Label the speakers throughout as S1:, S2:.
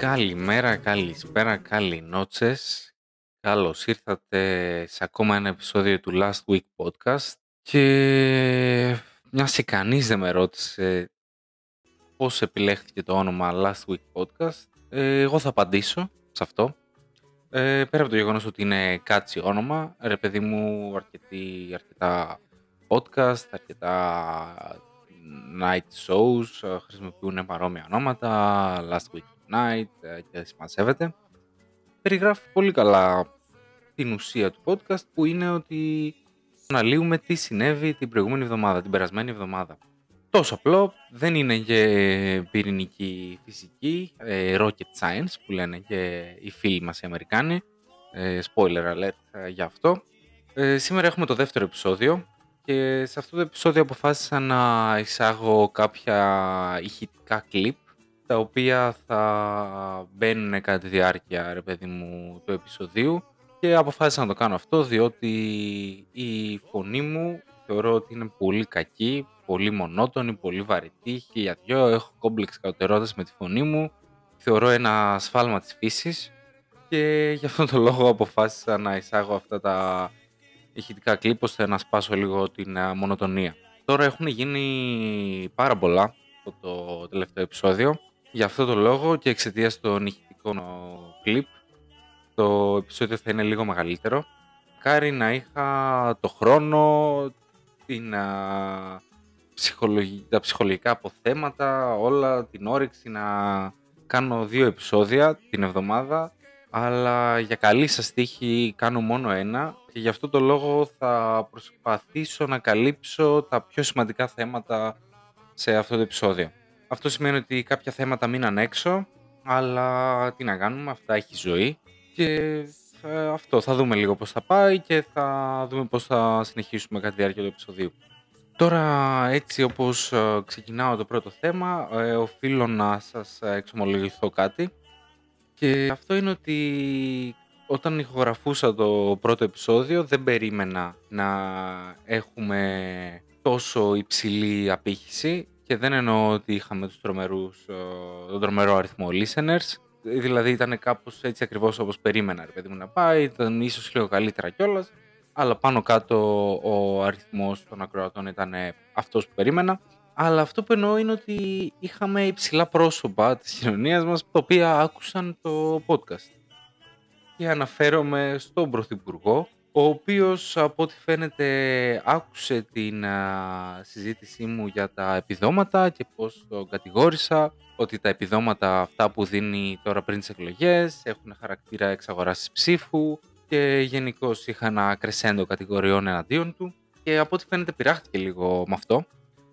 S1: Καλημέρα, καλησπέρα, καληνότσες. Καλώς ήρθατε σε ακόμα ένα επεισόδιο του Last Week Podcast και μια και κανείς δεν με ρώτησε πώς επιλέχθηκε το όνομα Last Week Podcast, ε, εγώ θα απαντήσω σε αυτό. Ε, πέρα από το γεγονός ότι είναι κάτσι όνομα, ρε παιδί μου αρκετή, αρκετά podcast, αρκετά night shows ε, χρησιμοποιούν παρόμοια ονόματα, Last Week Night ε, και συμμαζεύεται. Περιγράφει πολύ καλά την ουσία του podcast που είναι ότι αναλύουμε τι συνέβη την προηγούμενη εβδομάδα, την περασμένη εβδομάδα. Τόσο απλό, δεν είναι και πυρηνική φυσική, ε, rocket science που λένε και οι φίλοι μας οι Αμερικάνοι. Spoiler alert για αυτό. Σήμερα έχουμε το δεύτερο επεισόδιο και σε αυτό το επεισόδιο αποφάσισα να εισάγω κάποια ηχητικά κλιπ τα οποία θα μπαίνουν κατά τη διάρκεια ρε παιδί μου του επεισοδίου και αποφάσισα να το κάνω αυτό διότι η φωνή μου θεωρώ ότι είναι πολύ κακή, πολύ μονότονη, πολύ βαρετή, χιλιαδιό, έχω κόμπλεξ κατωτερότητας με τη φωνή μου, θεωρώ ένα σφάλμα της φύσης και γι' αυτόν τον λόγο αποφάσισα να εισάγω αυτά τα ηχητικά κλίπ ώστε να σπάσω λίγο την μονοτονία. Τώρα έχουν γίνει πάρα πολλά από το τελευταίο επεισόδιο. Γι' αυτό το λόγο και εξαιτίας των ηχητικών κλιπ το επεισόδιο θα είναι λίγο μεγαλύτερο. Μακάρι να είχα το χρόνο, την, τα ψυχολογικά αποθέματα, όλα, την όρεξη να κάνω δύο επεισόδια την εβδομάδα αλλά για καλή σας τύχη κάνω μόνο ένα και γι' αυτό το λόγο θα προσπαθήσω να καλύψω τα πιο σημαντικά θέματα σε αυτό το επεισόδιο. Αυτό σημαίνει ότι κάποια θέματα μείναν έξω, αλλά τι να κάνουμε, αυτά έχει ζωή. Και αυτό θα δούμε λίγο πώς θα πάει και θα δούμε πώς θα συνεχίσουμε κατά τη διάρκεια του επεισοδίου. Τώρα έτσι όπως ε, ξεκινάω το πρώτο θέμα, ε, οφείλω να σας εξομολογηθώ κάτι. Και αυτό είναι ότι όταν ηχογραφούσα το πρώτο επεισόδιο δεν περίμενα να έχουμε τόσο υψηλή απήχηση και δεν εννοώ ότι είχαμε τους τρομερούς, ε, τον τρομερό αριθμό listeners. Δηλαδή ήταν κάπως έτσι ακριβώς όπως περίμενα ρε παιδί μου να πάει, ήταν ίσως λίγο καλύτερα κιόλας, αλλά πάνω κάτω ο αριθμός των ακροατών ήταν αυτός που περίμενα. Αλλά αυτό που εννοώ είναι ότι είχαμε υψηλά πρόσωπα της κοινωνίας μας, τα οποία άκουσαν το podcast. Και αναφέρομαι στον Πρωθυπουργό, ο οποίος από ό,τι φαίνεται άκουσε την συζήτησή μου για τα επιδόματα και πώς το κατηγόρησα, ότι τα επιδόματα αυτά που δίνει τώρα πριν τις εκλογές έχουν χαρακτήρα εξαγοράσης ψήφου και γενικώς είχα ένα κρεσέντο κατηγοριών εναντίον του και από ό,τι φαίνεται πειράχτηκε λίγο με αυτό.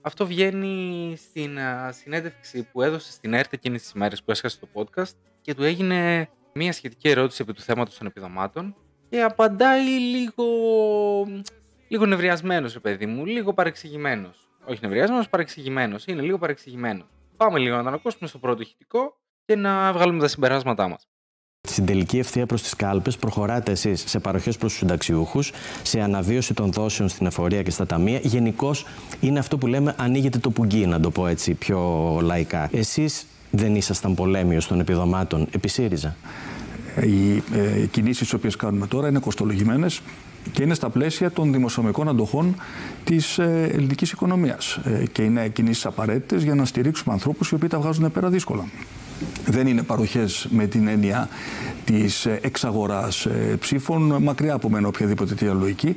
S1: Αυτό βγαίνει στην συνέντευξη που έδωσε στην ΕΡΤ εκείνες τις ημέρες που έσχασε το podcast και του έγινε μια σχετική ερώτηση επί του θέματος των επιδομάτων και απαντάει λίγο, λίγο νευριασμένος, παιδί μου, λίγο παρεξηγημένος. Όχι νευριασμένος, παρεξηγημένος. Είναι λίγο παρεξηγημένος. Πάμε λίγο να τον ακούσουμε στο πρώτο ηχητικό και να βγάλουμε τα συμπεράσματά μας.
S2: Στην τελική ευθεία προς τις κάλπες προχωράτε εσείς σε παροχές προς τους συνταξιούχους, σε αναβίωση των δόσεων στην εφορία και στα ταμεία. Γενικώς είναι αυτό που λέμε ανοίγεται το πουγγί, να το πω έτσι πιο λαϊκά. Εσείς δεν ήσασταν πολέμιος των επιδομάτων επί ΣΥΡΙΖΑ;
S3: Οι ε, κινήσεις τις οποίες κάνουμε τώρα είναι κοστολογημένες και είναι στα πλαίσια των δημοσιονομικών αντοχών της ε, ελληνικής οικονομίας. Ε, και είναι κινήσεις απαραίτητες για να στηρίξουμε ανθρώπους οι οποίοι τα βγάζουν πέρα δύσκολα δεν είναι παροχές με την έννοια της εξαγοράς ε, ψήφων, μακριά από μένα οποιαδήποτε τέτοια λογική.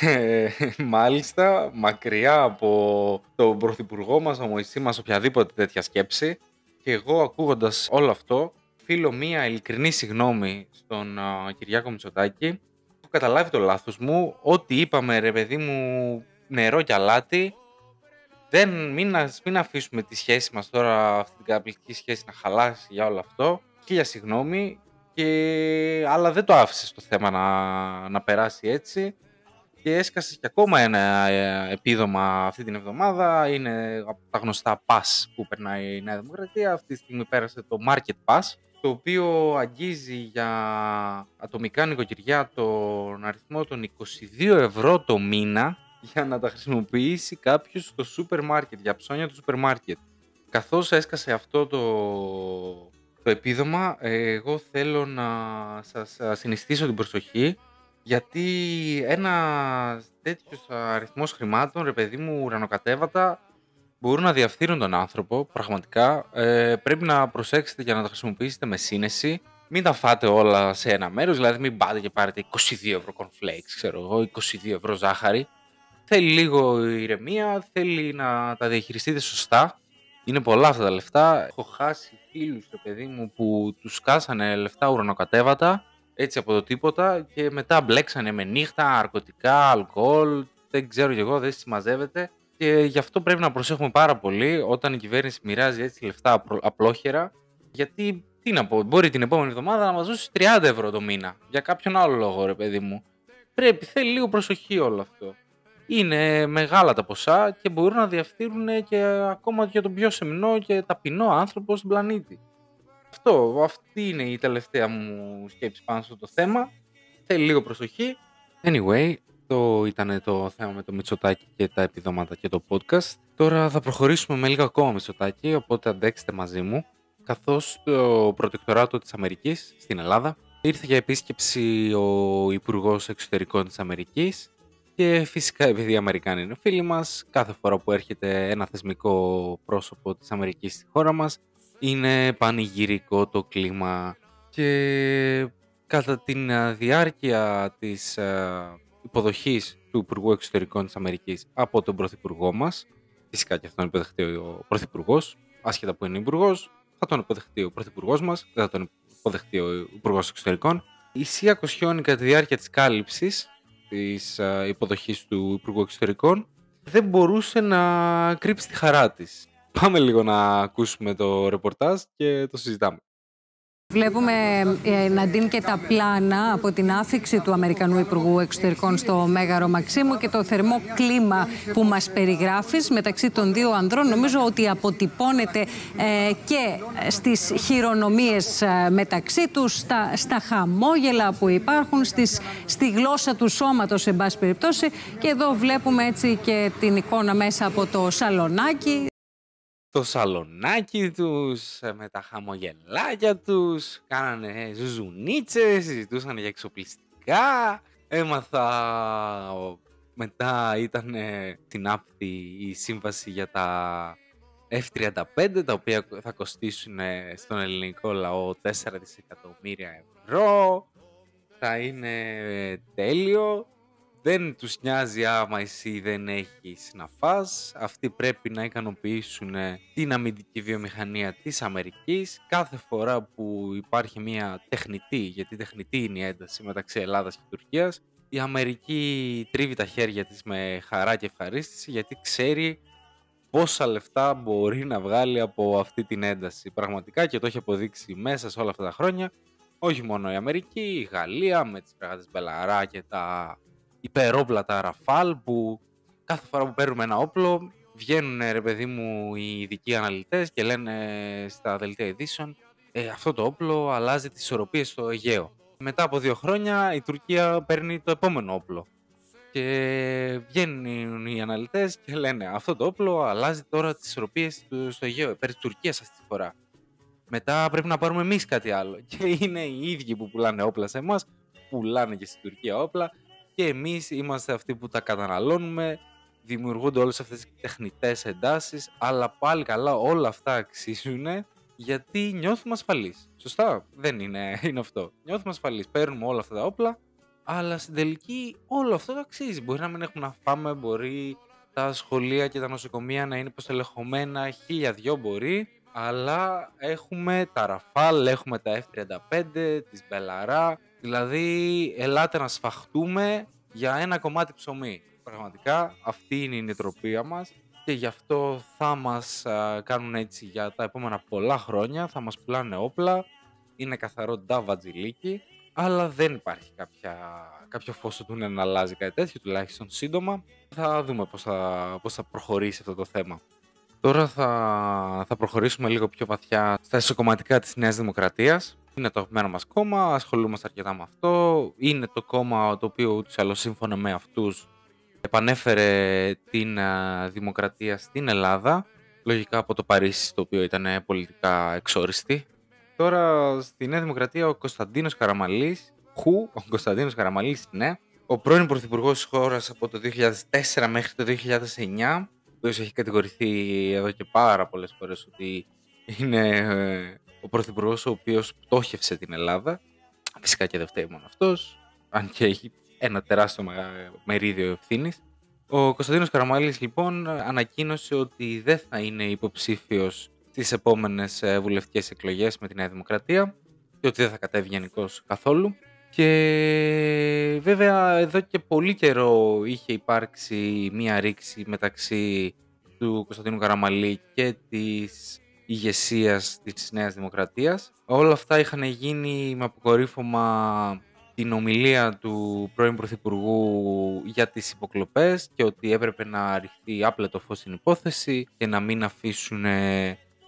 S1: Ε, μάλιστα, μακριά από τον Πρωθυπουργό μας, ο Μωυσή μας, οποιαδήποτε τέτοια σκέψη. Και εγώ ακούγοντας όλο αυτό, φίλω μία ειλικρινή συγγνώμη στον uh, Κυριάκο Μητσοτάκη. Έχω καταλάβει το λάθος μου, ό,τι είπαμε ρε παιδί μου νερό και αλάτι, δεν, μην, μην αφήσουμε τη σχέση μας τώρα, αυτή την καταπληκτική σχέση να χαλάσει για όλο αυτό. Χίλια συγγνώμη, και... αλλά δεν το άφησες το θέμα να, να περάσει έτσι και έσκασες και ακόμα ένα ε, επίδομα αυτή την εβδομάδα. Είναι από τα γνωστά pass που περνάει η Νέα Δημοκρατία. Αυτή τη στιγμή πέρασε το Market Pass, το οποίο αγγίζει για ατομικά νοικοκυριά τον αριθμό των 22 ευρώ το μήνα για να τα χρησιμοποιήσει κάποιος στο σούπερ μάρκετ, για ψώνια του σούπερ μάρκετ. Καθώς έσκασε αυτό το, το επίδομα, ε, εγώ θέλω να σας συνιστήσω την προσοχή γιατί ένας τέτοιος αριθμός χρημάτων, ρε παιδί μου, ουρανοκατέβατα, μπορούν να διαφθείρουν τον άνθρωπο, πραγματικά. Ε, πρέπει να προσέξετε για να τα χρησιμοποιήσετε με σύνεση. Μην τα φάτε όλα σε ένα μέρος, δηλαδή μην πάτε και πάρετε 22 ευρώ cornflakes, ξέρω εγώ, 22 ευρώ ζάχαρη. Θέλει λίγο ηρεμία, θέλει να τα διαχειριστείτε σωστά. Είναι πολλά αυτά τα λεφτά. Έχω χάσει φίλους, ρε παιδί μου, που τους κάσανε λεφτά ουρανοκατέβατα, έτσι από το τίποτα και μετά μπλέξανε με νύχτα, ναρκωτικά, αλκοόλ, δεν ξέρω κι εγώ, δεν συμμαζεύεται. Και γι' αυτό πρέπει να προσέχουμε πάρα πολύ όταν η κυβέρνηση μοιράζει έτσι λεφτά απλόχερα. Γιατί, τι να πω, μπορεί την επόμενη εβδομάδα να μας δώσει 30 ευρώ το μήνα. Για κάποιον άλλο λόγο, ρε παιδί μου. Πρέπει, θέλει λίγο προσοχή όλο αυτό. Είναι μεγάλα τα ποσά και μπορούν να διαφθείρουν και ακόμα και τον πιο σεμνό και ταπεινό άνθρωπο στον πλανήτη. Αυτό, αυτή είναι η τελευταία μου σκέψη πάνω στο το θέμα. Θέλει λίγο προσοχή. Anyway, αυτό ήταν το θέμα με το Μητσοτάκι και τα επιδόματα και το podcast. Τώρα θα προχωρήσουμε με λίγο ακόμα Μητσοτάκι, οπότε αντέξτε μαζί μου. Καθώς το προτεκτοράτο της Αμερικής στην Ελλάδα ήρθε για επίσκεψη ο Υπουργός Εξωτερικών της Αμερικής και φυσικά επειδή οι Αμερικάνοι είναι φίλοι μας, κάθε φορά που έρχεται ένα θεσμικό πρόσωπο της Αμερικής στη χώρα μας, είναι πανηγυρικό το κλίμα και κατά τη διάρκεια της υποδοχής του Υπουργού Εξωτερικών της Αμερικής από τον Πρωθυπουργό μας. Φυσικά και αυτόν υποδεχτεί ο Πρωθυπουργός, άσχετα που είναι υπουργός, θα τον υποδεχτεί ο Πρωθυπουργός μας, δεν θα τον υποδεχτεί ο Υπουργός Εξωτερικών. Η Σία Κοσιόνι κατά τη διάρκεια της κάλυψης της υποδοχής του Υπουργού Εξωτερικών δεν μπορούσε να κρύψει τη χαρά της. Πάμε λίγο να ακούσουμε το ρεπορτάζ και το συζητάμε.
S4: Βλέπουμε, ε, Ναντίν, και τα πλάνα από την άφηξη του Αμερικανού Υπουργού Εξωτερικών στο Μέγαρο Μαξίμου και το θερμό κλίμα που μας περιγράφεις μεταξύ των δύο ανδρών. Νομίζω ότι αποτυπώνεται ε, και στις χειρονομίες ε, μεταξύ τους, στα, στα χαμόγελα που υπάρχουν, στις, στη γλώσσα του σώματος, σε πάση περιπτώσει. Και εδώ βλέπουμε έτσι και την εικόνα μέσα από το σαλονάκι
S1: το σαλονάκι τους, ε, με τα χαμογελάκια τους, κάνανε ζουζουνίτσες, συζητούσαν για εξοπλιστικά. Έμαθα μετά ήταν την άπτη η σύμβαση για τα F-35, τα οποία θα κοστίσουν στον ελληνικό λαό 4 δισεκατομμύρια ευρώ. Θα είναι τέλειο δεν τους νοιάζει άμα εσύ δεν έχεις να φας. Αυτοί πρέπει να ικανοποιήσουν την αμυντική βιομηχανία της Αμερικής. Κάθε φορά που υπάρχει μια τεχνητή, γιατί τεχνητή είναι η ένταση μεταξύ Ελλάδας και Τουρκίας, η Αμερική τρίβει τα χέρια της με χαρά και ευχαρίστηση γιατί ξέρει πόσα λεφτά μπορεί να βγάλει από αυτή την ένταση. Πραγματικά και το έχει αποδείξει μέσα σε όλα αυτά τα χρόνια. Όχι μόνο η Αμερική, η Γαλλία με τις πραγάτες Μπελαρά και τα υπερόπλα τα Rafale που κάθε φορά που παίρνουμε ένα όπλο βγαίνουν ρε παιδί μου οι ειδικοί αναλυτές και λένε στα δελτία ειδήσεων ε, αυτό το όπλο αλλάζει τις ισορροπίες στο Αιγαίο. Μετά από δύο χρόνια η Τουρκία παίρνει το επόμενο όπλο και βγαίνουν οι αναλυτές και λένε αυτό το όπλο αλλάζει τώρα τις ισορροπίες στο Αιγαίο, υπέρ της Τουρκίας αυτή τη φορά. Μετά πρέπει να πάρουμε εμείς κάτι άλλο. Και είναι οι ίδιοι που πουλάνε όπλα σε εμάς, πουλάνε και στην Τουρκία όπλα και εμείς είμαστε αυτοί που τα καταναλώνουμε, δημιουργούνται όλες αυτές τις τεχνητές εντάσεις, αλλά πάλι καλά όλα αυτά αξίζουν γιατί νιώθουμε ασφαλείς. Σωστά, δεν είναι, είναι αυτό. Νιώθουμε ασφαλείς, παίρνουμε όλα αυτά τα όπλα, αλλά στην τελική όλο αυτό το αξίζει. Μπορεί να μην έχουμε να φάμε, μπορεί τα σχολεία και τα νοσοκομεία να είναι υποστελεχωμένα, χίλια δυο μπορεί, αλλά έχουμε τα Ραφάλ, έχουμε τα F-35, τις Μπελαρά, Δηλαδή, ελάτε να σφαχτούμε για ένα κομμάτι ψωμί. Πραγματικά, αυτή είναι η νοοτροπία μας και γι' αυτό θα μας κάνουν έτσι για τα επόμενα πολλά χρόνια, θα μας πουλάνε όπλα, είναι καθαρό ντάβα αλλά δεν υπάρχει κάποια, κάποιο φως του να αλλάζει κάτι τέτοιο, τουλάχιστον σύντομα. Θα δούμε πώς θα, πώς θα προχωρήσει αυτό το θέμα. Τώρα θα, θα προχωρήσουμε λίγο πιο βαθιά στα εσωκομματικά της Νέας Δημοκρατίας είναι το αγαπημένο μας κόμμα, ασχολούμαστε αρκετά με αυτό. Είναι το κόμμα το οποίο ούτως άλλως σύμφωνα με αυτούς επανέφερε την δημοκρατία στην Ελλάδα. Λογικά από το Παρίσι, το οποίο ήταν πολιτικά εξόριστη. τώρα στη Νέα Δημοκρατία ο Κωνσταντίνος Καραμαλής, χου, ο Κωνσταντίνος Καραμαλής, ναι, ο πρώην Πρωθυπουργός της χώρας από το 2004 μέχρι το 2009, ο οποίος έχει κατηγορηθεί εδώ και πάρα πολλές φορές ότι είναι ε, ο Πρωθυπουργός ο οποίος πτώχευσε την Ελλάδα. Φυσικά και δεν φταίει μόνο αυτός, αν και έχει ένα τεράστιο μερίδιο ευθύνης. Ο Κωνσταντίνος Καραμαλής λοιπόν ανακοίνωσε ότι δεν θα είναι υποψήφιος στις επόμενες ε, βουλευτικές εκλογές με τη Νέα Δημοκρατία και ότι δεν θα κατέβει γενικώς καθόλου. Και βέβαια εδώ και πολύ καιρό είχε υπάρξει μία ρήξη μεταξύ του Κωνσταντίνου Καραμαλή και της ηγεσίας της Νέας Δημοκρατίας. Όλα αυτά είχαν γίνει με αποκορύφωμα την ομιλία του πρώην Πρωθυπουργού για τις υποκλοπές και ότι έπρεπε να ρηχθεί άπλετο φως στην υπόθεση και να μην αφήσουν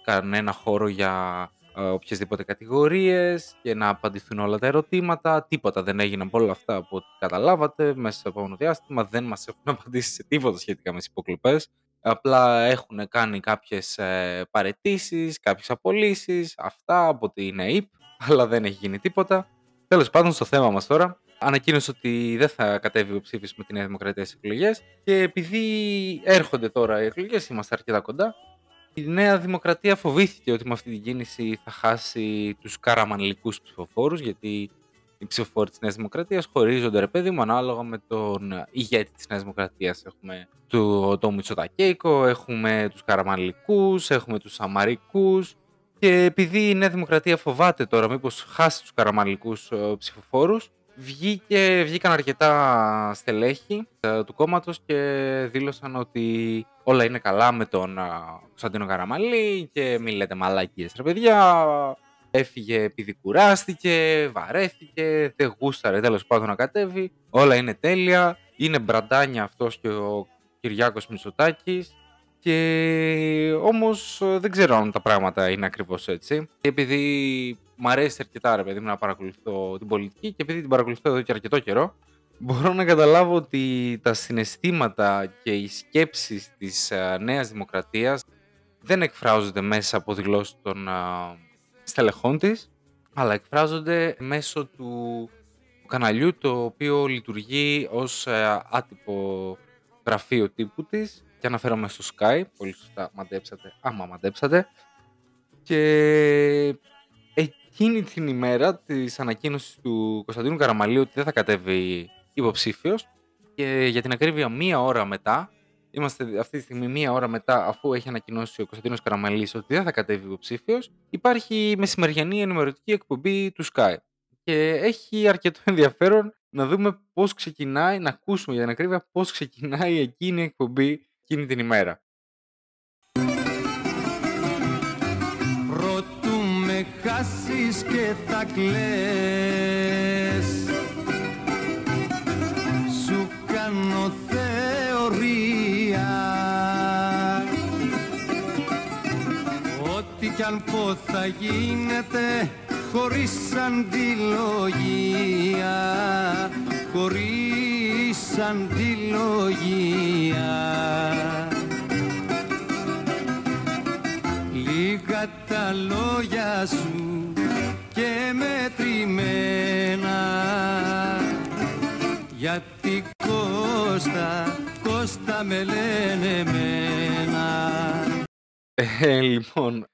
S1: κανένα χώρο για ε, οποιασδήποτε κατηγορίες και να απαντηθούν όλα τα ερωτήματα. Τίποτα δεν έγιναν από όλα αυτά από ό,τι καταλάβατε μέσα στο επόμενο διάστημα. Δεν μας έχουν απαντήσει σε τίποτα σχετικά με τις υποκλοπές. Απλά έχουν κάνει κάποιες ε, παρετήσεις, κάποιες απολύσεις, αυτά από την ΕΕΠ, αλλά δεν έχει γίνει τίποτα. Τέλος πάντων, στο θέμα μας τώρα, ανακοίνωσε ότι δεν θα κατέβει ο ψήφις με τη Νέα Δημοκρατία στις εκλογές και επειδή έρχονται τώρα οι εκλογές, είμαστε αρκετά κοντά, η Νέα Δημοκρατία φοβήθηκε ότι με αυτή την κίνηση θα χάσει τους καραμανλικούς ψηφοφόρους γιατί οι ψηφοφόροι της Νέας Δημοκρατίας χωρίζονται, ρε παιδί μου, ανάλογα με τον ηγέτη της Νέας Δημοκρατίας. Έχουμε το, το Μητσοτακέικο, έχουμε τους Καραμαλικούς, έχουμε τους Σαμαρικούς. Και επειδή η Νέα Δημοκρατία φοβάται τώρα μήπως χάσει τους Καραμαλικούς ε, ψηφοφόρους, βγήκε, βγήκαν αρκετά στελέχη ε, του κόμματος και δήλωσαν ότι όλα είναι καλά με τον ε, Κωνσταντίνο Καραμαλή και μην λέτε μαλάκιες ρε παιδιά, Έφυγε επειδή κουράστηκε, βαρέθηκε, δεν γούσταρε τέλος πάντων να κατέβει. Όλα είναι τέλεια. Είναι μπραντάνια αυτός και ο Κυριάκος Μητσοτάκης. Και όμως δεν ξέρω αν τα πράγματα είναι ακριβώς έτσι. Και επειδή μου αρέσει αρκετά ρε παιδί μου να παρακολουθώ την πολιτική και επειδή την παρακολουθώ εδώ και αρκετό καιρό, μπορώ να καταλάβω ότι τα συναισθήματα και οι σκέψεις της ε, Νέας Δημοκρατίας δεν εκφράζονται μέσα από δηλώσεις των στελεχών της, αλλά εκφράζονται μέσω του καναλιού το οποίο λειτουργεί ως ε, άτυπο γραφείο τύπου της. Και αναφέρομαι στο Sky, πολύ σωστά μαντέψατε, άμα μαντέψατε. Και εκείνη την ημέρα της ανακοίνωσης του Κωνσταντίνου Καραμαλίου ότι δεν θα κατέβει υποψήφιος και για την ακρίβεια μία ώρα μετά Είμαστε αυτή τη στιγμή μία ώρα μετά, αφού έχει ανακοινώσει ο Κωνσταντίνος Καραμαλής ότι δεν θα κατέβει υποψήφιος, υπάρχει μεσημεριανή ενημερωτική εκπομπή του Sky. Και έχει αρκετό ενδιαφέρον να δούμε πώς ξεκινάει, να ακούσουμε για την ακρίβεια πώς ξεκινάει εκείνη η εκπομπή εκείνη την ημέρα. Προτού με χάσεις και θα κλαις κι αν πω θα γίνεται χωρίς αντιλογία. Χωρίς αντιλογία. Λίγα τα λόγια σου και μετρημένα. Γιατί Κώστα, Κώστα με λένε εμένα. Ε, λοιπόν,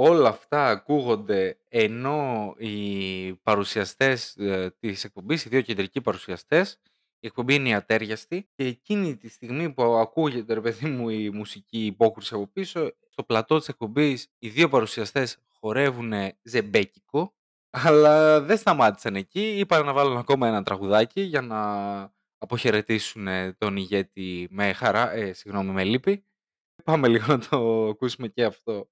S1: όλα αυτά ακούγονται ενώ οι παρουσιαστές ε, της εκπομπής, οι δύο κεντρικοί παρουσιαστές, η εκπομπή είναι ατέριαστη και εκείνη τη στιγμή που ακούγεται ρε παιδί μου η μουσική υπόκρουση από πίσω, στο πλατό της εκπομπής οι δύο παρουσιαστές χορεύουν ζεμπέκικο, αλλά δεν σταμάτησαν εκεί, είπαν να βάλουν ακόμα ένα τραγουδάκι για να αποχαιρετήσουν τον ηγέτη με χαρά, ε, συγγνώμη με λύπη. Πάμε λίγο να το ακούσουμε και αυτό.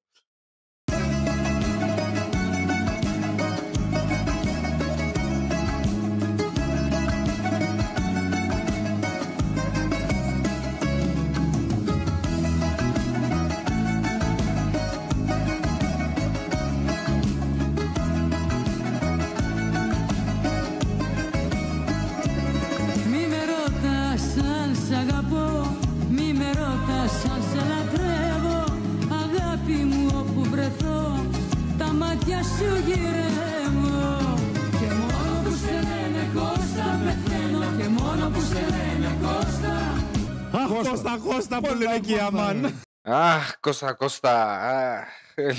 S5: Αμάν.
S1: Αχ, Κώστα, Κώστα. Αχ.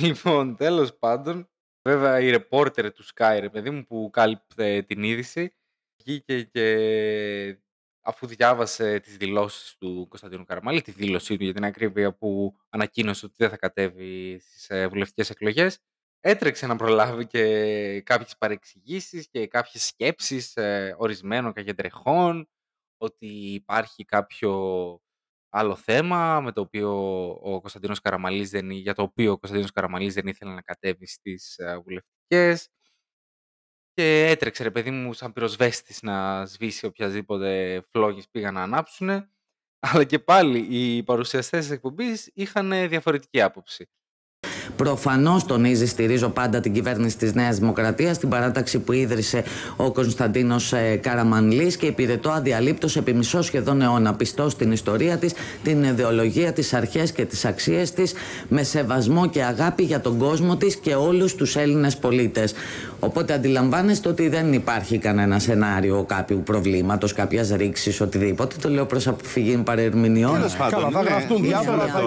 S1: Λοιπόν, τέλος πάντων, βέβαια η ρεπόρτερ του Sky, ρε παιδί μου, που κάλυπτε την είδηση, βγήκε και αφού διάβασε τις δηλώσεις του Κωνσταντίνου Καραμάλη, τη δήλωσή του για την ακρίβεια που ανακοίνωσε ότι δεν θα κατέβει στις ε, βουλευτικές εκλογές, έτρεξε να προλάβει και κάποιες παρεξηγήσεις και κάποιες σκέψεις ε, ορισμένων καγεντρεχών, ότι υπάρχει κάποιο άλλο θέμα με το οποίο ο Κωνσταντίνος Καραμαλής δεν, για το οποίο ο Κωνσταντίνος Καραμαλής δεν ήθελε να κατέβει στις ε, βουλευτικές και έτρεξε ρε παιδί μου σαν πυροσβέστης να σβήσει οποιασδήποτε φλόγες πήγαν να ανάψουν αλλά και πάλι οι παρουσιαστές της εκπομπής είχαν διαφορετική άποψη.
S6: Προφανώς τονίζει, στηρίζω πάντα την κυβέρνηση της Νέας Δημοκρατίας, την παράταξη που ίδρυσε ο Κωνσταντίνος ε, Καραμανλής και υπηρετώ αδιαλείπτως επί μισό σχεδόν αιώνα. Πιστός στην ιστορία της, την ιδεολογία, τις αρχές και τις αξίες της, με σεβασμό και αγάπη για τον κόσμο της και όλους τους Έλληνες πολίτες. Οπότε αντιλαμβάνεστε ότι δεν υπάρχει κανένα σενάριο κάποιου προβλήματος, κάποιας ρήξης, οτιδήποτε. Το λέω προς αποφυγή παρερμηνιών.
S5: Καλά, θα γραφτούν διάφορα, θα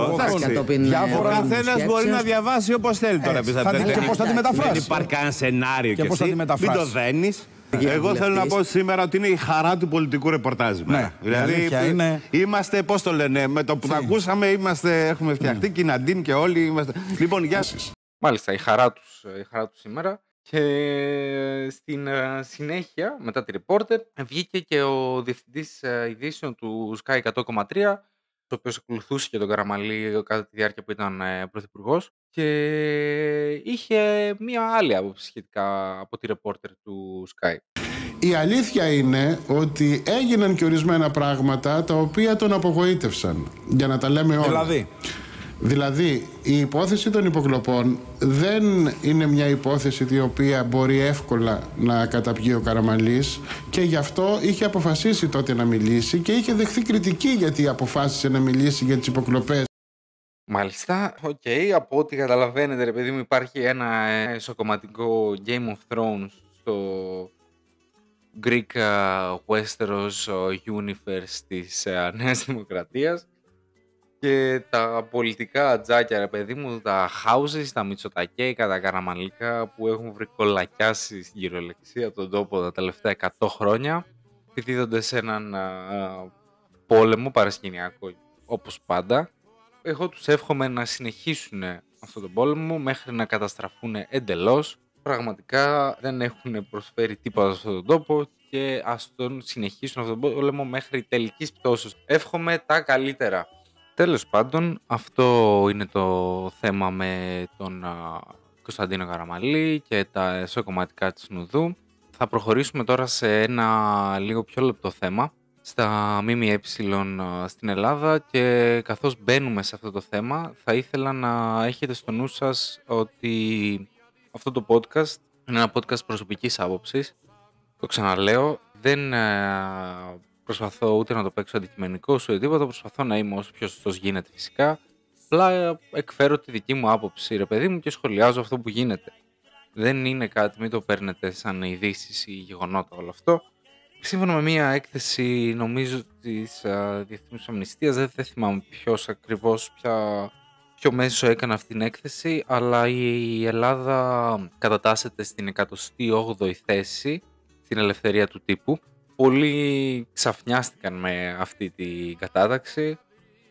S5: υποθούν.
S6: Διάφορα
S5: Ο καθένα μπορεί να διαβάσει όπως θέλει τώρα.
S3: Έτσι,
S5: πιστεύετε.
S3: θα δει και
S5: Δεν-
S3: πώς θα τη μεταφράσει.
S5: Δεν υπάρχει κανένα σενάριο
S3: Και
S5: και
S3: πώς θα
S5: εσύ.
S3: τη
S5: Μην
S3: μεταφράσει.
S5: το δένει.
S7: Εγώ θέλω να πω σήμερα ότι είναι η χαρά του πολιτικού ρεπορτάζ. σήμερα.
S3: Ναι, η αλήθεια είναι-
S7: είμαστε, πώς το λένε, με το που τα ακούσαμε είμαστε, έχουμε φτιαχτεί και η Ναντίν και όλοι είμαστε. Λοιπόν, γεια σας.
S1: Μάλιστα, η χαρά τους, η χαρά τους σήμερα. Και στην ε, συνέχεια, μετά τη ρεπόρτερ, βγήκε και ο διευθυντής ε, ειδήσεων του Sky 100,3, ο οποίος ακολουθούσε και τον Καραμαλή κατά τη διάρκεια που ήταν ε, πρωθυπουργός και είχε μία άλλη άποψη σχετικά από τη ρεπόρτερ του Sky.
S8: Η αλήθεια είναι ότι έγιναν και ορισμένα πράγματα τα οποία τον απογοήτευσαν. Για να τα λέμε όλα.
S3: Δηλαδή,
S8: Δηλαδή, η υπόθεση των υποκλοπών δεν είναι μια υπόθεση η οποία μπορεί εύκολα να καταπιεί ο Καραμανλής και γι' αυτό είχε αποφασίσει τότε να μιλήσει και είχε δεχθεί κριτική γιατί αποφάσισε να μιλήσει για τις υποκλοπές.
S1: Μάλιστα, οκ, από ό,τι καταλαβαίνετε ρε παιδί μου υπάρχει ένα ε, εσωκομματικό Game of Thrones στο Greek ε, Westeros ε, Universe της ε, Νέας Δημοκρατίας και τα πολιτικά ατζάκια ρε παιδί μου, τα houses, τα μητσοτακέικα, τα καραμαλικά που έχουν βρει κολακιάσει στην κυριολεξία τον τόπο τα τελευταία 100 χρόνια επιδίδονται σε έναν ε, πόλεμο παρασκηνιακό όπως πάντα εγώ τους εύχομαι να συνεχίσουν αυτόν τον πόλεμο μέχρι να καταστραφούν εντελώς. Πραγματικά δεν έχουν προσφέρει τίποτα σε αυτόν τον τόπο και ας τον συνεχίσουν αυτόν τον πόλεμο μέχρι τελικής πτώσεως. Εύχομαι τα καλύτερα. Τέλος πάντων, αυτό είναι το θέμα με τον α, Κωνσταντίνο Καραμαλή και τα εσωκομματικά της Νουδού. Θα προχωρήσουμε τώρα σε ένα λίγο πιο λεπτό θέμα στα ΜΜΕ στην Ελλάδα και καθώς μπαίνουμε σε αυτό το θέμα θα ήθελα να έχετε στο νου σας ότι αυτό το podcast είναι ένα podcast προσωπικής άποψης το ξαναλέω δεν ε, προσπαθώ ούτε να το παίξω αντικειμενικό σου ή τίποτα προσπαθώ να είμαι όσο πιο σωστός γίνεται φυσικά. Απλά ε, εκφέρω τη δική μου άποψη ρε παιδί μου και σχολιάζω αυτό που γίνεται. Δεν είναι κάτι, μην το παίρνετε σαν ειδήσεις ή γεγονότα όλο αυτό. Σύμφωνα με μια έκθεση, νομίζω, της uh, Διεθνούς Αμνηστίας, δεν, δεν θυμάμαι ποιος ακριβώς, ποια, ποιο μέσο έκανε αυτή την έκθεση, αλλά η Ελλάδα κατατάσσεται στην 108η θέση στην ελευθερία του τύπου. Πολλοί ξαφνιάστηκαν με αυτή την κατάταξη.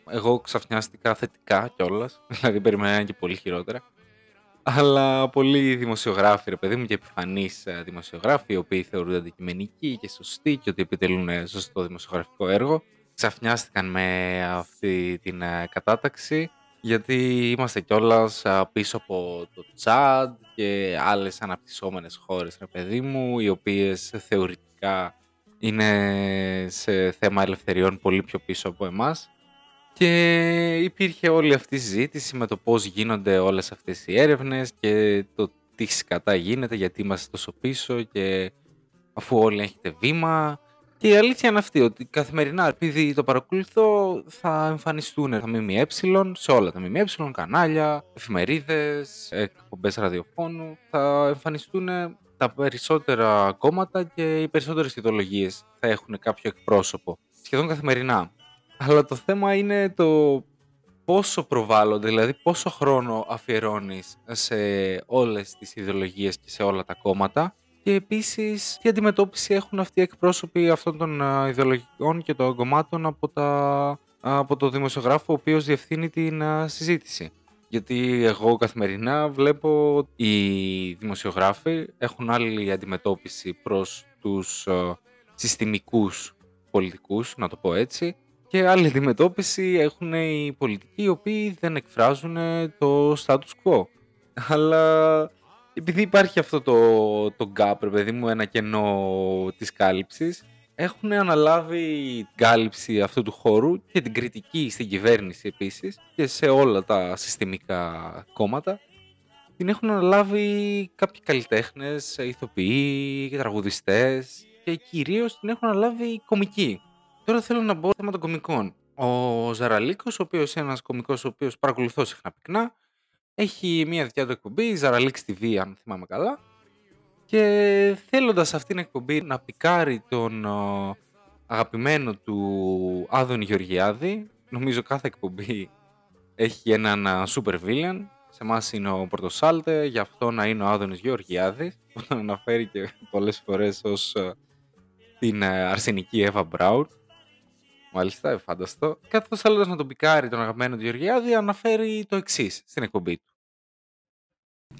S1: Εγώ ξαφνιάστηκα θετικά κιόλας, δηλαδή περιμένω και πολύ χειρότερα. Αλλά πολλοί δημοσιογράφοι, ρε παιδί μου, και επιφανείς δημοσιογράφοι, οι οποίοι θεωρούνται αντικειμενικοί και σωστοί και ότι επιτελούν ε, σωστό δημοσιογραφικό έργο, ξαφνιάστηκαν με αυτή την ε, κατάταξη, γιατί είμαστε κιόλας πίσω από το Τσάντ και άλλες αναπτυσσόμενες χώρες, ρε παιδί μου, οι οποίες θεωρητικά είναι σε θέμα ελευθεριών πολύ πιο πίσω από εμάς. Και υπήρχε όλη αυτή η συζήτηση με το πώς γίνονται όλες αυτές οι έρευνες και το τι σκατά γίνεται, γιατί είμαστε τόσο πίσω και αφού όλοι έχετε βήμα Και η αλήθεια είναι αυτή, ότι καθημερινά, επειδή το παρακολουθώ, θα εμφανιστούν τα ΜΜΕ σε όλα τα ΜΜΕ, κανάλια, εφημερίδες, εκπομπές ραδιοφώνου. Θα εμφανιστούν τα περισσότερα κόμματα και οι περισσότερες ιδεολογίες θα έχουν κάποιο εκπρόσωπο. Σχεδόν καθημερινά. Αλλά το θέμα είναι το πόσο προβάλλονται, δηλαδή πόσο χρόνο αφιερώνεις σε όλες τις ιδεολογίες και σε όλα τα κόμματα και επίσης τι αντιμετώπιση έχουν αυτοί οι εκπρόσωποι αυτών των α, ιδεολογικών και των κομμάτων από, τα, από το δημοσιογράφο ο οποίος διευθύνει την α, συζήτηση. Γιατί εγώ καθημερινά βλέπω ότι οι δημοσιογράφοι έχουν άλλη αντιμετώπιση προς τους α, συστημικούς πολιτικούς, να το πω έτσι, και άλλη αντιμετώπιση έχουν οι πολιτικοί οι οποίοι δεν εκφράζουν το status quo. Αλλά επειδή υπάρχει αυτό το, το gap, ρε παιδί μου, ένα κενό της κάλυψης, έχουν αναλάβει την κάλυψη αυτού του χώρου και την κριτική στην κυβέρνηση επίσης και σε όλα τα συστημικά κόμματα. Την έχουν αναλάβει κάποιοι καλλιτέχνες, ηθοποιοί, τραγουδιστές και κυρίως την έχουν αναλάβει οι κομικοί. Τώρα θέλω να μπω θέμα των κομικών. Ο Ζαραλίκος, ο οποίος είναι ένας κομικός ο οποίος παρακολουθώ συχνά πυκνά, έχει μια δικιά του εκπομπή, Ζαραλίξ TV αν θυμάμαι καλά, και θέλοντας αυτήν την εκπομπή να πικάρει τον ο, αγαπημένο του Άδωνη Γεωργιάδη, νομίζω κάθε εκπομπή έχει έναν α, super villain, σε εμάς είναι ο Πορτοσάλτε, γι' αυτό να είναι ο Άδωνης Γεωργιάδης, που τον αναφέρει και πολλές φορές ως α, την α, αρσενική Εύα Μπράουν. Μάλιστα, εφάνταστο. Καθώς θέλοντας να τον πικάρει τον αγαπημένο του Γεωργιάδη, αναφέρει το εξής στην εκπομπή του.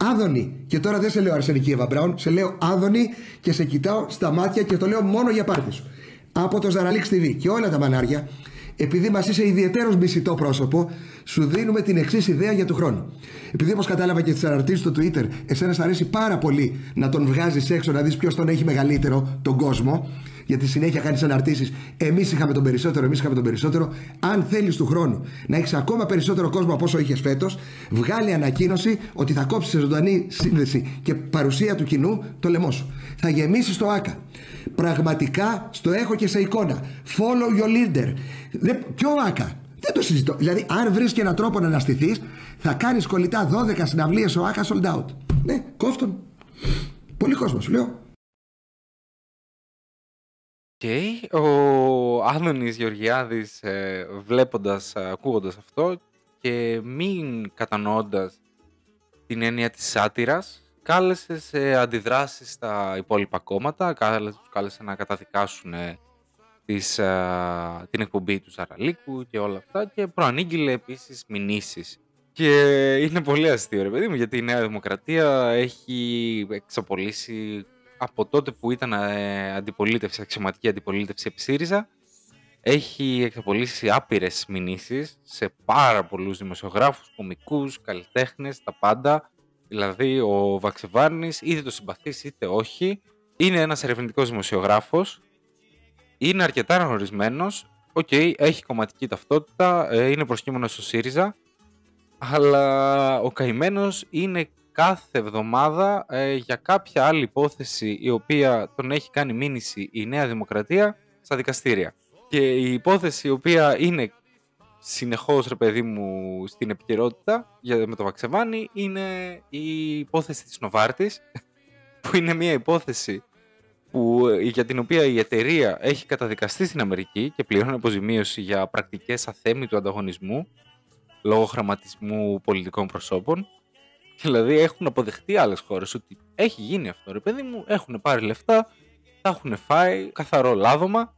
S9: Άδωνη. Και τώρα δεν σε λέω Αρσενική Εύα Μπράουν, σε λέω Άδωνη και σε κοιτάω στα μάτια και το λέω μόνο για πάρτι σου. Από το Ζαραλίξ TV και όλα τα μανάρια, επειδή μας είσαι ιδιαίτερος μισητό πρόσωπο, σου δίνουμε την εξής ιδέα για του χρόνου. Επειδή όπως κατάλαβα και τις αναρτήσεις στο Twitter, εσένας σ' αρέσει πάρα πολύ να τον βγάζεις έξω να δεις ποιος τον έχει μεγαλύτερο, τον κόσμο, γιατί συνέχεια κάνεις αναρτήσεις. Εμείς είχαμε τον περισσότερο, εμείς είχαμε τον περισσότερο. Αν θέλεις του χρόνου να έχεις ακόμα περισσότερο κόσμο από όσο είχες φέτος, βγάλει ανακοίνωση ότι θα κόψεις σε ζωντανή σύνδεση και παρουσία του κοινού το λαιμό σου. Θα γεμίσεις το ΑΚΑ. Πραγματικά στο έχω και σε εικόνα. Follow your leader. Δεν, ποιο ΑΚΑ. Δεν το συζητώ. Δηλαδή, αν βρεις και έναν τρόπο να αναστηθείς, θα κάνεις κολλητά 12 συναυλίες ο ΑΚΑ sold out. Ναι, κόφτον. Πολύ κόσμος, σου λέω.
S1: Και ο Άδωνης Γεωργιάδης ε, βλέποντας, ε, ακούγοντας αυτό και μην κατανοώντας την έννοια της σάτυρας, κάλεσε σε αντιδράσεις στα υπόλοιπα κόμματα, κάλεσε, τους κάλεσε να καταδικάσουν ε, τις, α, την εκπομπή του Ζαραλίκου και όλα αυτά και προανήγγειλε επίσης μηνύσεις. Και είναι πολύ αστείο ρε παιδί μου γιατί η Νέα Δημοκρατία έχει εξαπολύσει από τότε που ήταν ε, αντιπολίτευση, αξιωματική αντιπολίτευση επί ΣΥΡΙΖΑ, έχει εξαπολύσει άπειρες μηνύσεις σε πάρα πολλούς δημοσιογράφους, κωμικούς, καλλιτέχνες, τα πάντα. Δηλαδή ο Βαξεβάνης είτε το συμπαθείς είτε όχι, είναι ένας ερευνητικός δημοσιογράφος, είναι αρκετά αναγνωρισμένος, οκ, έχει κομματική ταυτότητα, ε, είναι προσκείμενος στο ΣΥΡΙΖΑ, αλλά ο καημένος είναι κάθε εβδομάδα ε, για κάποια άλλη υπόθεση η οποία τον έχει κάνει μήνυση η Νέα Δημοκρατία στα δικαστήρια. Και η υπόθεση η οποία είναι συνεχώς ρε παιδί μου στην επικαιρότητα για, με το Βαξεβάνι είναι η υπόθεση της Νοβάρτης που είναι μια υπόθεση που, ε, για την οποία η εταιρεία έχει καταδικαστεί στην Αμερική και πληρώνει αποζημίωση για πρακτικές αθέμητου ανταγωνισμού λόγω χραματισμού πολιτικών προσώπων Δηλαδή έχουν αποδεχτεί άλλες χώρες ότι έχει γίνει αυτό ρε παιδί μου, έχουν πάρει λεφτά, τα έχουν φάει, καθαρό λάδωμα.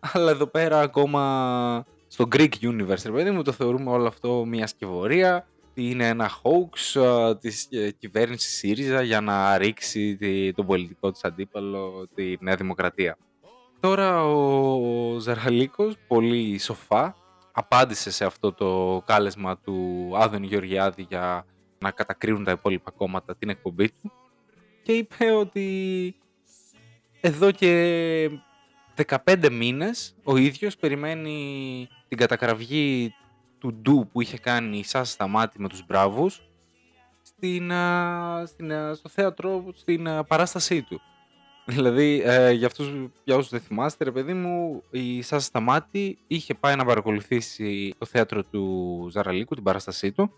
S1: Αλλά εδώ πέρα ακόμα στο Greek universe ρε παιδί μου το θεωρούμε όλο αυτό μια σκευωρία. Είναι ένα hoax uh, της ε, κυβέρνησης ΣΥΡΙΖΑ για να ρίξει τη, τον πολιτικό της αντίπαλο τη Νέα Δημοκρατία. Τώρα ο Ζαραλίκος πολύ σοφά απάντησε σε αυτό το κάλεσμα του Άδωνη Γεωργιάδη για να κατακρίνουν τα υπόλοιπα κόμματα την εκπομπή του και είπε ότι εδώ και 15 μήνες ο ίδιος περιμένει την κατακραυγή του ντου που είχε η η μάτι με τους Μπράβους στην, στην, στο θέατρο, στην παράστασή του. Δηλαδή, ε, για, αυτούς, για όσους δεν θυμάστε, ρε παιδί μου, η Σάσα Σταμάτη είχε πάει να παρακολουθήσει το θέατρο του Ζαραλίκου, την παράστασή του,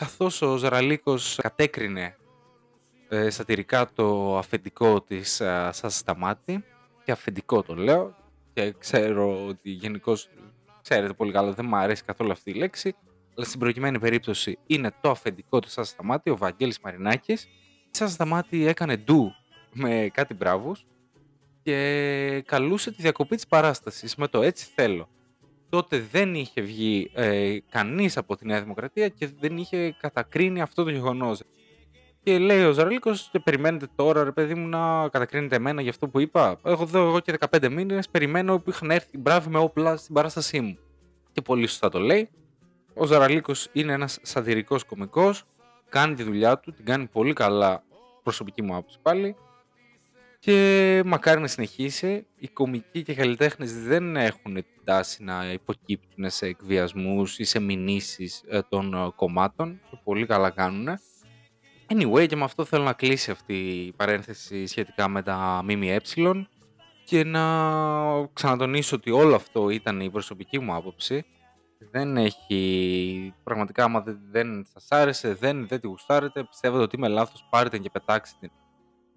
S1: καθώς ο Ζαραλίκος κατέκρινε ε, σατυρικά το αφεντικό της ε, Σάσα Σταμάτη, και αφεντικό το λέω, και ξέρω ότι γενικώς ξέρετε πολύ καλά, δεν μου αρέσει καθόλου αυτή η λέξη, αλλά στην προκειμένη περίπτωση είναι το αφεντικό του Σάσα Σταμάτη, ο Βαγγέλης Μαρινάκης. Η Σάσα Σταμάτη έκανε ντου με κάτι μπράβους και καλούσε τη διακοπή της παράστασης με το έτσι θέλω. Τότε δεν είχε βγει ε, κανείς από τη Νέα Δημοκρατία και δεν είχε κατακρίνει αυτό το γεγονός. Και λέει ο Ζαραλίκος και περιμένετε τώρα ρε παιδί μου να κατακρίνετε εμένα για αυτό που είπα. Έχω εδώ εγώ και 15 μήνες, περιμένω που είχαν έρθει μπράβοι με όπλα στην παράστασή μου. Και πολύ σωστά το λέει. Ο Ζαραλίκος είναι ένας σατυρικός κωμικός, κάνει τη δουλειά του, την κάνει πολύ καλά προσωπική μου άποψη πάλι και μακάρι να συνεχίσει. Οι κομικοί και οι καλλιτέχνες δεν έχουν την τάση να υποκύπτουν σε εκβιασμούς ή σε μηνύσεις των ε, κομμάτων. Και πολύ καλά κάνουν. Anyway, και με αυτό θέλω να κλείσει αυτή η παρένθεση σχετικά με τα ΜΜΕ και να ξανατονίσω ότι όλο αυτό ήταν η προσωπική μου άποψη. Δεν έχει. Πραγματικά, άμα δεν, δεν σας άρεσε, δεν, δεν τη γουστάρετε, πιστεύετε ότι είμαι λάθος, πάρετε και πετάξτε την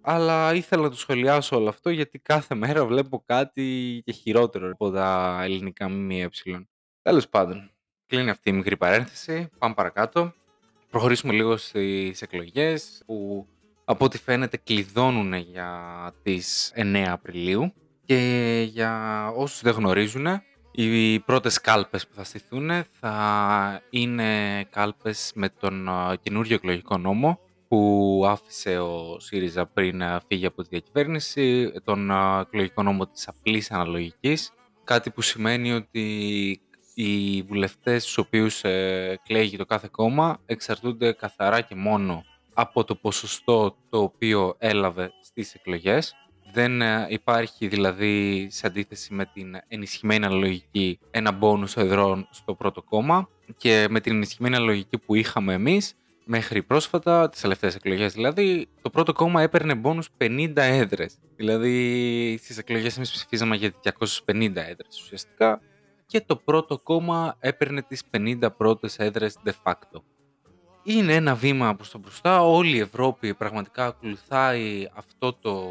S1: αλλά ήθελα να το σχολιάσω όλο αυτό γιατί κάθε μέρα βλέπω κάτι και χειρότερο από τα ελληνικά ΜΜΕ. Τέλος πάντων, κλείνει αυτή η μικρή παρένθεση. Πάμε παρακάτω. Προχωρήσουμε λίγο στις εκλογές που από ό,τι φαίνεται κλειδώνουν για τις 9 Απριλίου και για όσους δεν γνωρίζουν οι πρώτες κάλπες που θα στηθούν θα είναι κάλπες με τον καινούριο εκλογικό νόμο που άφησε ο ΣΥΡΙΖΑ πριν ε, φύγει από τη διακυβέρνηση, τον ε, εκλογικό νόμο της απλής αναλογικής, κάτι που σημαίνει ότι οι βουλευτές στους οποίους ε, κλέγει το κάθε κόμμα εξαρτούνται καθαρά και μόνο από το ποσοστό το οποίο έλαβε στις εκλογές. Δεν υπάρχει δηλαδή σε αντίθεση με την ενισχυμένη αναλογική ένα μπόνους εδρών στο πρώτο κόμμα και με την ενισχυμένη αναλογική που είχαμε εμείς Μέχρι πρόσφατα, τις τελευταίες εκλογές δηλαδή, το πρώτο κόμμα έπαιρνε μπόνους 50 έδρες. Δηλαδή, στις εκλογές εμείς ψηφίζαμε για 250 έδρες ουσιαστικά και το πρώτο κόμμα έπαιρνε τις 50 πρώτες έδρες de facto. Είναι ένα βήμα προς το μπροστά, όλη η Ευρώπη πραγματικά ακολουθάει αυτό το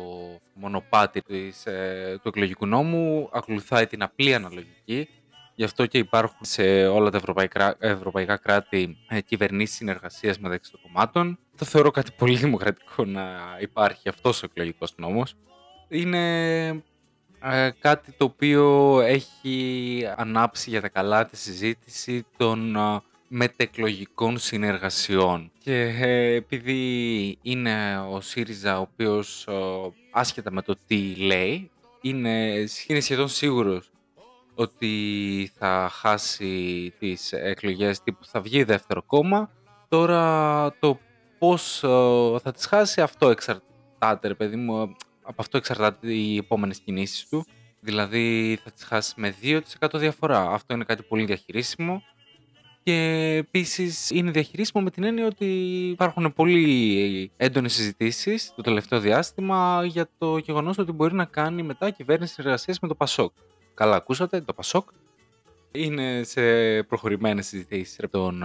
S1: μονοπάτι της, ε, του εκλογικού νόμου, ακολουθάει την απλή αναλογική, Γι' αυτό και υπάρχουν σε όλα τα ευρωπαϊκά, ευρωπαϊκά κράτη ε, κυβερνήσεις συνεργασίας μεταξύ των κομμάτων. Το θεωρώ κάτι πολύ δημοκρατικό να υπάρχει αυτός ο εκλογικός νόμος. Είναι ε, κάτι το οποίο έχει ανάψει για τα καλά τη συζήτηση των ε, μετεκλογικών συνεργασιών. Και ε, επειδή είναι ο ΣΥΡΙΖΑ ο οποίος άσχετα με το τι λέει, είναι, είναι σχεδόν σίγουρος ότι θα χάσει τις εκλογές τύπου θα βγει δεύτερο κόμμα. Τώρα το πώς ε, θα τις χάσει αυτό εξαρτάται ρε παιδί μου, από αυτό εξαρτάται οι επόμενες κινήσεις του. Δηλαδή θα τις χάσει με 2% διαφορά. Αυτό είναι κάτι πολύ διαχειρίσιμο. Και επίσης είναι διαχειρίσιμο με την έννοια ότι υπάρχουν πολύ έντονες συζητήσεις το τελευταίο διάστημα για το γεγονός ότι μπορεί να κάνει μετά κυβέρνηση εργασία με το Πασόκ. Καλά ακούσατε, το ΠΑΣΟΚ. Είναι σε προχωρημένες συζητήσεις από τον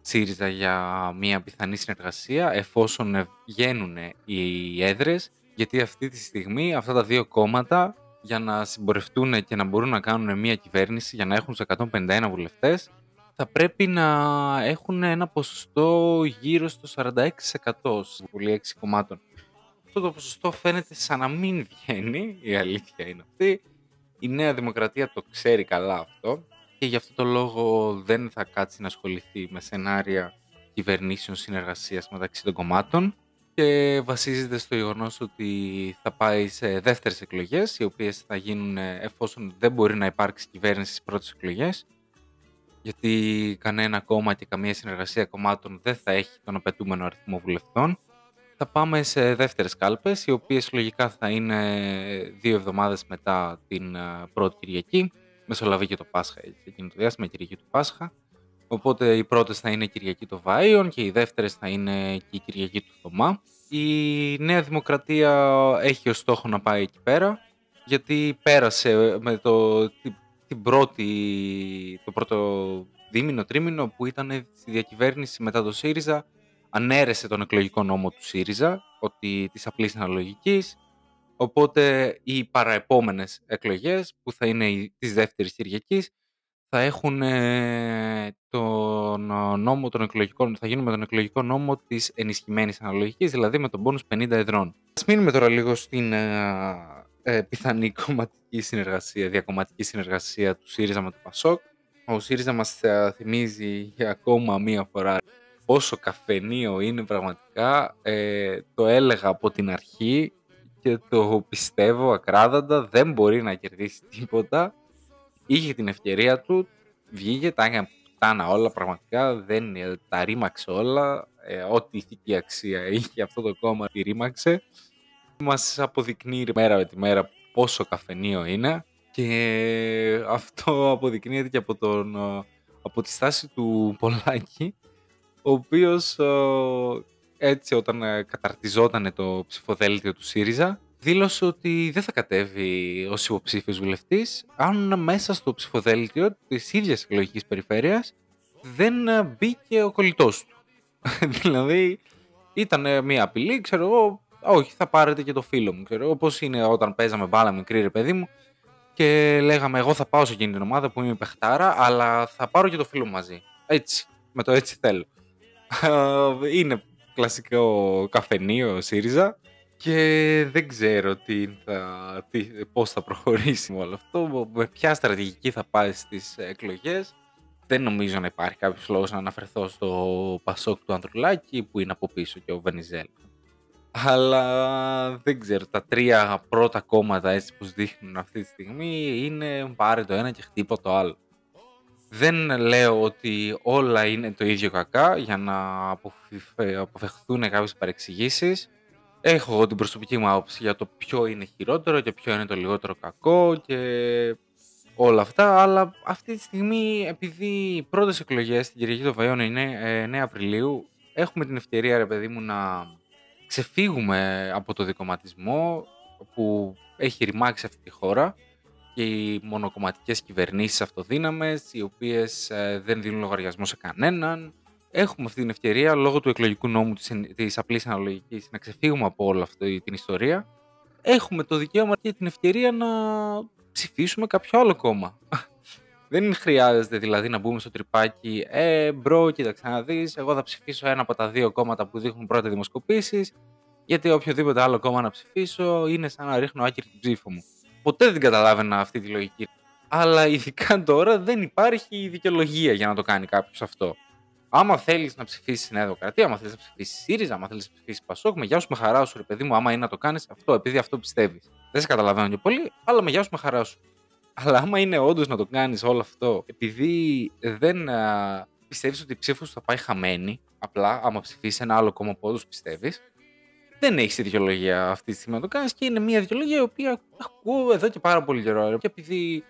S1: ΣΥΡΙΖΑ για μια πιθανή συνεργασία εφόσον βγαίνουν οι έδρες γιατί αυτή τη στιγμή αυτά τα δύο κόμματα για να συμπορευτούν και να μπορούν να κάνουν μια κυβέρνηση για να έχουν τους 151 βουλευτές θα πρέπει να έχουν ένα ποσοστό γύρω στο 46% στη Βουλή 6 κομμάτων. Αυτό το ποσοστό φαίνεται σαν να μην βγαίνει, η αλήθεια είναι αυτή, η Νέα Δημοκρατία το ξέρει καλά αυτό και γι' αυτό το λόγο δεν θα κάτσει να ασχοληθεί με σενάρια κυβερνήσεων συνεργασίας μεταξύ των κομμάτων και βασίζεται στο γεγονός ότι θα πάει σε δεύτερες εκλογές οι οποίες θα γίνουν εφόσον δεν μπορεί να υπάρξει κυβέρνηση στις πρώτες εκλογές γιατί κανένα κόμμα και καμία συνεργασία κομμάτων δεν θα έχει τον απαιτούμενο αριθμό βουλευτών θα πάμε σε δεύτερες κάλπες, οι οποίες λογικά θα είναι δύο εβδομάδες μετά την ε, πρώτη Κυριακή. Μεσολαβεί και το Πάσχα εκείνο το διάστημα, Κυριακή του Πάσχα. Οπότε οι πρώτες θα είναι η Κυριακή των Βαΐων και οι δεύτερες θα είναι και η Κυριακή του Θωμά. Η Νέα Δημοκρατία έχει ως στόχο να πάει εκεί πέρα, γιατί πέρασε με το, την, την πρώτη, το πρώτο δίμηνο, τρίμηνο που ήταν στη διακυβέρνηση μετά το ΣΥΡΙΖΑ, ανέρεσε τον εκλογικό νόμο του ΣΥΡΙΖΑ, ότι της απλής αναλογικής, οπότε οι παραεπόμενες εκλογές, που θα είναι οι- της δεύτερης Κυριακής, θα έχουν ε, τον ε, νόμο των εκλογικών, θα γίνουν με τον εκλογικό νόμο της ενισχυμένης αναλογικής, δηλαδή με τον πόνους 50 εδρών. Ας μείνουμε τώρα λίγο στην ε, ε, πιθανή κομματική συνεργασία, διακομματική συνεργασία του ΣΥΡΙΖΑ με το ΠΑΣΟΚ. Ο ΣΥΡΙΖΑ μας ε, θυμίζει για ακόμα μία φορά πόσο καφενείο είναι πραγματικά. Ε, το έλεγα από την αρχή και το πιστεύω ακράδαντα, δεν μπορεί να κερδίσει τίποτα. Είχε την ευκαιρία του, βγήκε, τα έκανε πουτάνα όλα πραγματικά, δεν, ε, τα ρήμαξε όλα. Ε, ό,τι ηθική αξία είχε αυτό το κόμμα τη ρήμαξε. Μας αποδεικνύει μέρα με τη μέρα πόσο καφενείο είναι και αυτό αποδεικνύεται και από, τον, ε, από τη στάση του Πολάκη ο οποίος ε, έτσι όταν ε, καταρτιζόταν το ψηφοδέλτιο του ΣΥΡΙΖΑ δήλωσε ότι δεν θα κατέβει ως υποψήφιος βουλευτής αν μέσα στο ψηφοδέλτιο της ίδιας εκλογικής περιφέρειας δεν ε, μπήκε ο κολλητός του. δηλαδή ήταν ε, μια απειλή, ξέρω εγώ, όχι θα πάρετε και το φίλο μου, ξέρω εγώ, πώς είναι όταν παίζαμε μπάλα μικρή ρε παιδί μου και λέγαμε εγώ θα πάω σε εκείνη την ομάδα που είμαι παιχτάρα αλλά θα πάρω και το φίλο μου μαζί. Έτσι, με το έτσι θέλω. Είναι κλασικό καφενείο ο ΣΥΡΙΖΑ και δεν ξέρω τι θα, τι, πώς θα προχωρήσει με όλο αυτό, με ποια στρατηγική θα πάει στις εκλογές. Δεν νομίζω να υπάρχει κάποιος λόγος να αναφερθώ στο Πασόκ του Ανδρουλάκη που είναι από πίσω και ο Βενιζέλ. Αλλά δεν ξέρω, τα τρία πρώτα κόμματα έτσι που δείχνουν αυτή τη στιγμή είναι πάρε το ένα και χτύπω το άλλο. Δεν λέω ότι όλα είναι το ίδιο κακά για να αποφυφε- αποφευχθούν κάποιες παρεξηγήσεις. Έχω εγώ την προσωπική μου άποψη για το ποιο είναι χειρότερο και ποιο είναι το λιγότερο κακό και όλα αυτά, αλλά αυτή τη στιγμή επειδή οι πρώτες εκλογές στην Κυριακή των Βαϊών είναι ε, 9 Απριλίου, έχουμε την ευκαιρία ρε παιδί μου να ξεφύγουμε από το δικοματισμό που έχει ρημάξει αυτή τη χώρα και οι μονοκομματικές κυβερνήσεις αυτοδύναμες, οι οποίες ε, δεν δίνουν λογαριασμό σε κανέναν. Έχουμε αυτή την ευκαιρία, λόγω του εκλογικού νόμου της, εν- της απλής αναλογικής, να ξεφύγουμε από όλη αυτή την ιστορία. Έχουμε το δικαίωμα και την ευκαιρία να ψηφίσουμε κάποιο άλλο κόμμα. Δεν χρειάζεται δηλαδή να μπούμε στο τριπάκι «Ε, bro, κοίταξε να δεις, εγώ θα ψηφίσω ένα από τα δύο κόμματα που δείχνουν πρώτα δημοσκοπήσεις, γιατί οποιοδήποτε άλλο κόμμα να ψηφίσω είναι σαν να ρίχνω άκυρη την ψήφο μου». Ποτέ δεν καταλάβαινα αυτή τη λογική. Αλλά ειδικά τώρα δεν υπάρχει δικαιολογία για να το κάνει κάποιος αυτό. Άμα θέλεις να ψηφίσεις Νέα Δημοκρατία, άμα θέλεις να ψηφίσεις ΣΥΡΙΖΑ, άμα θέλεις να ψηφίσεις Πασόκ, με γεια σου με χαρά σου, ρε παιδί μου, άμα είναι να το κάνεις αυτό, επειδή αυτό πιστεύεις. Δεν σε καταλαβαίνω και πολύ, αλλά με γεια σου με χαρά σου. Αλλά άμα είναι όντως να το κάνεις όλο αυτό, επειδή δεν πιστεύεις ότι η ψήφος σου θα πάει χαμένη, απλά άμα ψηφίσεις ένα άλλο κόμμα που όντω πιστεύεις, δεν έχεις δικαιολογία αυτή τη στιγμή να το κάνεις και είναι μια δικαιολογία η οποία ακούω εδώ και πάρα πολύ καιρό. ρε. Και επειδή οι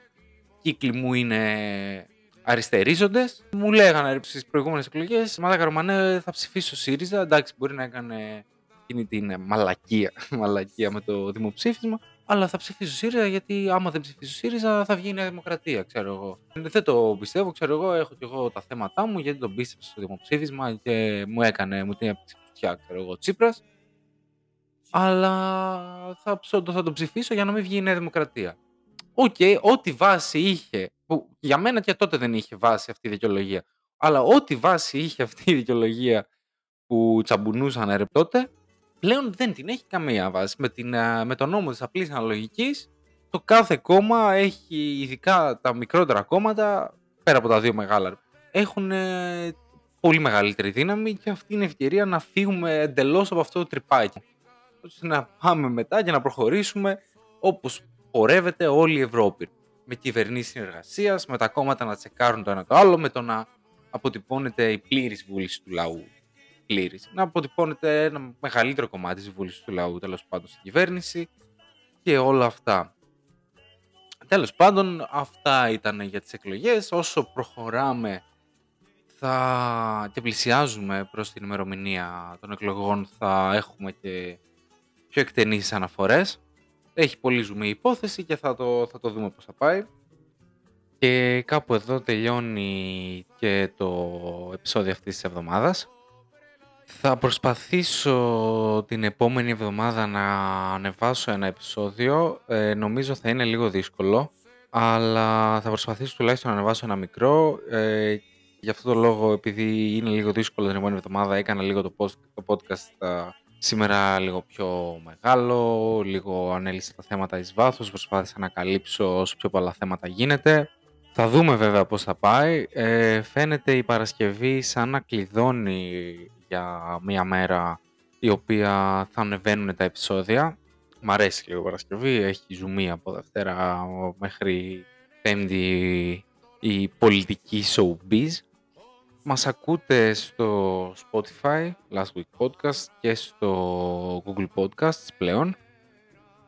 S1: κύκλοι μου είναι αριστερίζοντες, μου λέγανε στις προηγούμενες εκλογές: Μαλάκα Ρωμανέ, θα ψηφίσω ΣΥΡΙΖΑ. Εντάξει, μπορεί να έκανε εκείνη την ε, μαλακία, μαλακία με το δημοψήφισμα, αλλά θα ψηφίσω ΣΥΡΙΖΑ γιατί άμα δεν ψηφίσω ΣΥΡΙΖΑ θα βγει η Νέα Δημοκρατία, ξέρω εγώ. Δεν το πιστεύω, ξέρω εγώ, έχω και εγώ τα θέματα μου γιατί τον πίστεψα στο δημοψήφισμα και μου έκανε, μου την ψηφιά, ξέρω εγώ, Τσίπρας αλλά θα, ψω- θα τον ψηφίσω για να μην βγει η Νέα Δημοκρατία. Οκ, ό,τι βάση είχε, που για μένα και τότε δεν είχε βάση αυτή η δικαιολογία, αλλά ό,τι βάση είχε αυτή η δικαιολογία που τσαμπουνούσαν ρε τότε, πλέον δεν την έχει καμία βάση. Με, την, α, με τον νόμο της απλής αναλογικής, το κάθε κόμμα έχει, ειδικά τα μικρότερα κόμματα, πέρα από τα δύο μεγάλα, έχουν ε, πολύ μεγαλύτερη δύναμη και αυτή είναι η ευκαιρία να φύγουμε εντελώς από αυτό το τρυπάκι ώστε να πάμε μετά και να προχωρήσουμε όπως πορεύεται όλη η Ευρώπη. Με κυβερνήσεις συνεργασίας, με τα κόμματα να τσεκάρουν το ένα το άλλο, με το να αποτυπώνεται η πλήρης βούληση του λαού. Πλήρης. Να αποτυπώνεται ένα μεγαλύτερο κομμάτι της βούλησης του λαού, τέλος πάντων, στην κυβέρνηση και όλα αυτά. Τέλος πάντων, αυτά ήταν για τις εκλογές. Όσο προχωράμε θα και πλησιάζουμε προς την ημερομηνία των εκλογών θα έχουμε και πιο εκτενείς αναφορές. Έχει πολύ ζουμί η υπόθεση και θα το, θα το δούμε πώς θα πάει. Και κάπου εδώ τελειώνει και το επεισόδιο αυτής της εβδομάδας. Θα προσπαθήσω την επόμενη εβδομάδα να ανεβάσω ένα επεισόδιο. Ε, νομίζω θα είναι λίγο δύσκολο, αλλά θα προσπαθήσω τουλάχιστον να ανεβάσω ένα μικρό. Ε, γι' αυτό το λόγο, επειδή είναι λίγο δύσκολο την επόμενη εβδομάδα, έκανα λίγο το, post, το podcast ε, σήμερα λίγο πιο μεγάλο, λίγο ανέλησα τα θέματα εις βάθος, προσπάθησα να καλύψω όσο πιο πολλά θέματα γίνεται. Θα δούμε βέβαια πώς θα πάει. Ε, φαίνεται η Παρασκευή σαν να κλειδώνει για μία μέρα η οποία θα ανεβαίνουν τα επεισόδια. Μ' αρέσει λίγο η Παρασκευή, έχει ζουμί από Δευτέρα μέχρι Πέμπτη η πολιτική showbiz. Μας ακούτε στο Spotify, Last Week Podcast και στο Google Podcasts πλέον.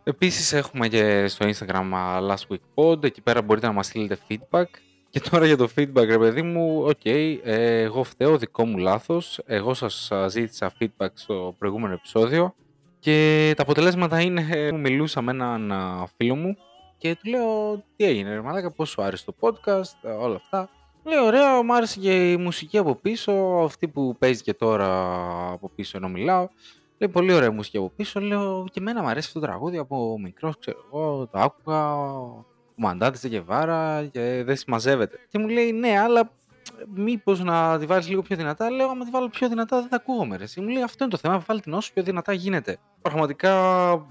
S1: Επίσης έχουμε και στο Instagram Last Week Pod, εκεί πέρα μπορείτε να μας στείλετε feedback. Και τώρα για το feedback, ρε παιδί μου, OK, okay, ε, εγώ φταίω, δικό μου λάθος. Εγώ σας ζήτησα feedback στο προηγούμενο επεισόδιο και τα αποτελέσματα είναι, ε, μιλούσα με έναν φίλο μου και του λέω τι έγινε ρε μαλάκα, πώς σου άρεσε το podcast, ε, όλα αυτά. Λέει ωραία, μου άρεσε και η μουσική από πίσω, αυτή που παίζει και τώρα από πίσω ενώ μιλάω. Λέει πολύ ωραία μουσική από πίσω. Λέω και εμένα μου αρέσει αυτό το τραγούδι από μικρός, ξέρω εγώ. Το άκουγα. Ο Μαντάτης Γεβάρα και δεν συμμαζεύεται. Και μου λέει ναι, αλλά μήπως να τη βάλεις λίγο πιο δυνατά. Λέω, άμα τη βάλω πιο δυνατά δεν θα ακούγομαι. Ρε. Μου λέει αυτό είναι το θέμα, βάλει την όσο πιο δυνατά γίνεται. Πραγματικά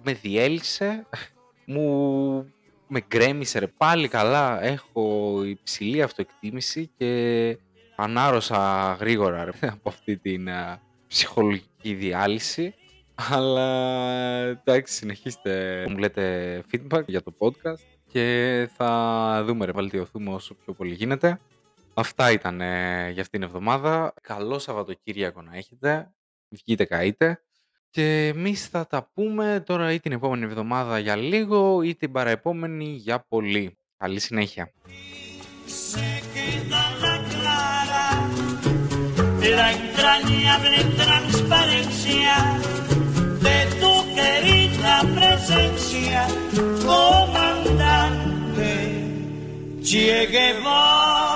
S1: με διέλυσε. μου με γκρέμισε ρε πάλι καλά. Έχω υψηλή αυτοεκτίμηση και ανάρωσα γρήγορα ρε, από αυτή την ψυχολογική διάλυση. Αλλά εντάξει, συνεχίστε. Μου λέτε feedback για το podcast και θα δούμε ρε, βελτιωθούμε όσο πιο πολύ γίνεται. Αυτά ήταν για αυτήν την εβδομάδα. Καλό Σαββατοκύριακο να έχετε. Βγείτε καείτε. Και εμείς θα τα πούμε τώρα ή την επόμενη εβδομάδα για λίγο ή την παραεπόμενη για πολύ. Καλή συνέχεια.
S10: la entrañable transparencia de tu querida presencia, comandante. Che Guevara.